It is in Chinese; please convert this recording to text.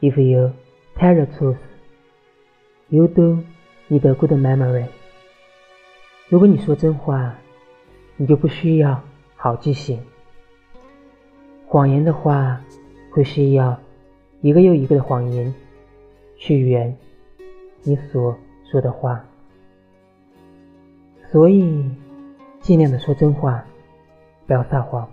If you tell the truth, you do need a good memory. 如果你说真话，你就不需要好记性。谎言的话，会需要一个又一个的谎言去圆你所说的话。所以，尽量的说真话，不要撒谎。